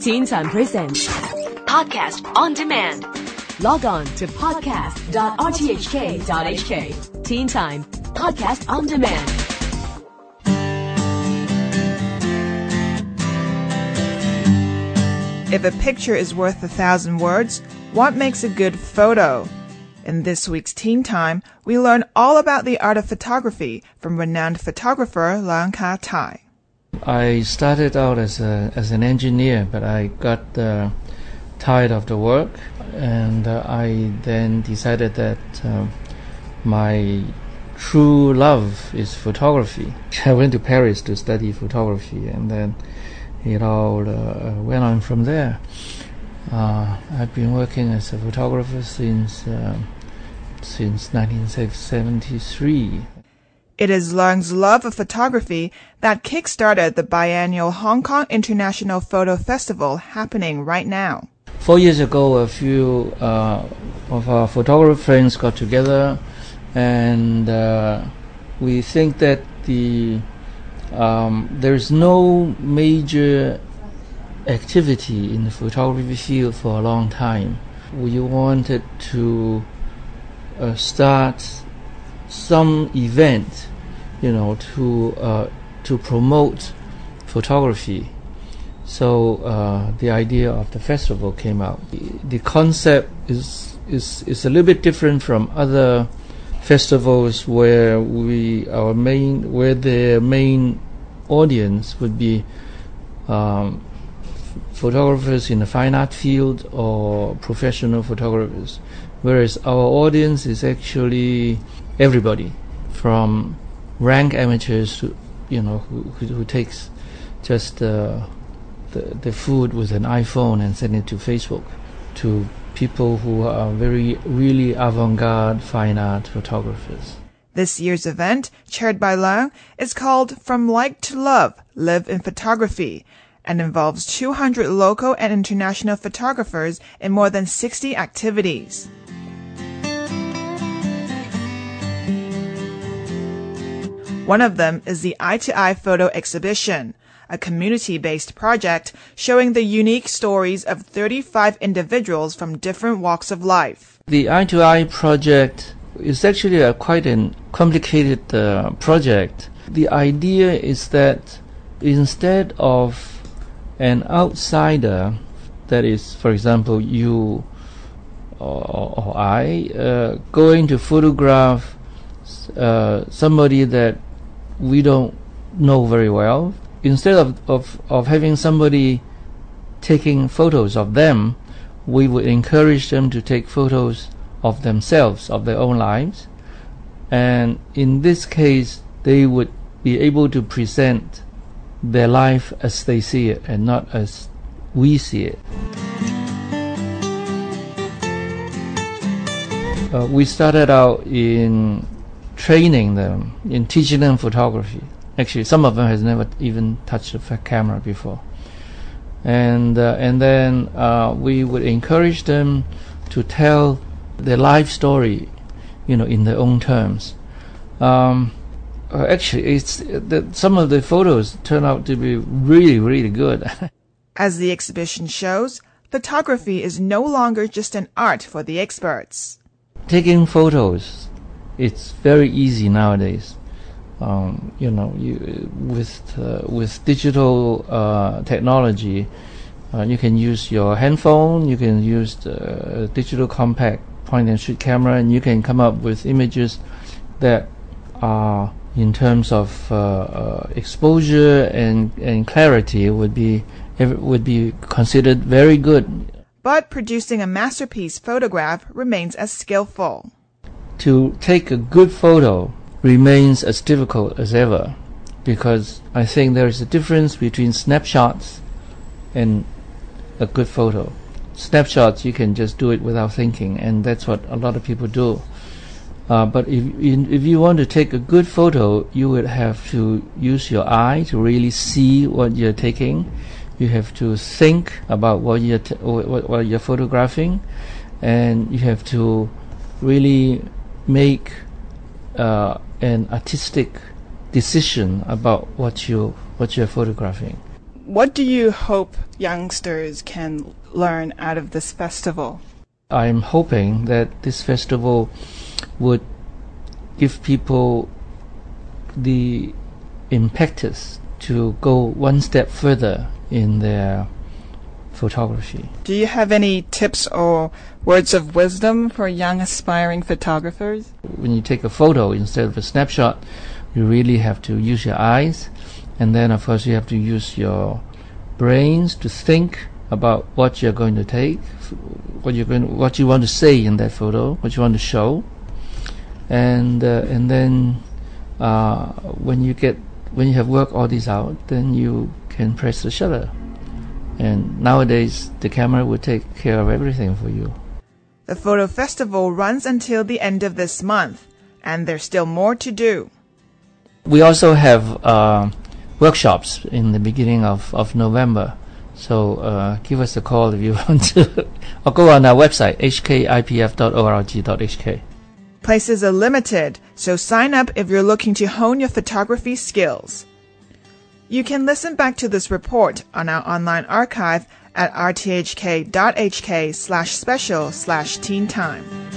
Teen Time Presents Podcast on demand. Log on to podcast.rthk.hk. Teen Time Podcast on Demand. If a picture is worth a thousand words, what makes a good photo? In this week's Teen Time, we learn all about the art of photography from renowned photographer Leong Ka Tai. I started out as a as an engineer, but I got uh, tired of the work, and uh, I then decided that uh, my true love is photography. I went to Paris to study photography, and then it all uh, went on from there. Uh, I've been working as a photographer since uh, since 1973. It is Leong's love of photography that kickstarted the biannual Hong Kong International Photo Festival happening right now. Four years ago, a few uh, of our photographer friends got together, and uh, we think that the um, there's no major activity in the photography field for a long time. We wanted to uh, start some event, you know, to uh, to promote photography. So uh, the idea of the festival came out. The, concept is is is a little bit different from other festivals where we our main where the main audience would be um, photographers in the fine art field or professional photographers, whereas our audience is actually everybody from rank amateurs to you know who, who, who takes just uh, the the food with an iPhone and send it to Facebook to people who are very really avant-garde fine art photographers. This year's event, chaired by Leong, is called From Like to Love, Live in Photography, and involves 200 local and international photographers in more than 60 activities. One of them is the Eye to Eye Photo Exhibition, a community-based project showing the unique stories of 35 individuals from different walks of life. The Eye to Eye project is actually a quite a complicated uh, project. The idea is that instead of an outsider, that is, for example, you or, or I, uh, going to photograph uh, somebody that we don't know very well, instead of, of, of having somebody taking photos of them, we would encourage them to take photos of themselves, of their own lives. And in this case, they would be able to present their life as they see it and not as we see it. Uh, we started out in training them, in teaching them photography. Actually, some of them has never even touched a camera before. And uh, and then uh, we would encourage them to tell their life story, you know, in their own terms. Um, uh, actually, it's the, some of the photos turn out to be really, really good. As the exhibition shows, photography is no longer just an art for the experts. Taking photos, it's very easy nowadays. Um, you know, you, with uh, with digital uh, technology, uh, you can use your handphone, you can use the digital compact point and shoot camera, and you can come up with images that are in terms of uh, uh, exposure and, and clarity would be would be considered very good. But producing a masterpiece photograph remains as skillful. To take a good photo remains as difficult as ever because I think there is a difference between snapshots and a good photo snapshots, you can just do it without thinking, and that's what a lot of people do. Uh, but if if you want to take a good photo, you would have to use your eye to really see what you're taking. You have to think about what you're t- what, what you're photographing, and you have to really make uh, an artistic decision about what you what you're photographing what do you hope youngsters can learn out of this festival? I'm hoping that this festival would give people the impetus to go one step further in their photography. Do you have any tips or words of wisdom for young aspiring photographers? When you take a photo instead of a snapshot, you really have to use your eyes, and then of course you have to use your brains to think about what you're going to take, what you're going, what you want to say in that photo, what you want to show, and uh, and then uh, when you get when you have worked all this out, then you can press the shutter. And nowadays, the camera will take care of everything for you. The photo festival runs until the end of this month, and there's still more to do. We also have uh, workshops in the beginning of, of November. So uh, give us a call if you want to, or go on our website, hkipf.org.hk. Places are limited, so sign up if you're looking to hone your photography skills. You can listen back to this report on our online archive at rthk.hk slash special slash teen time.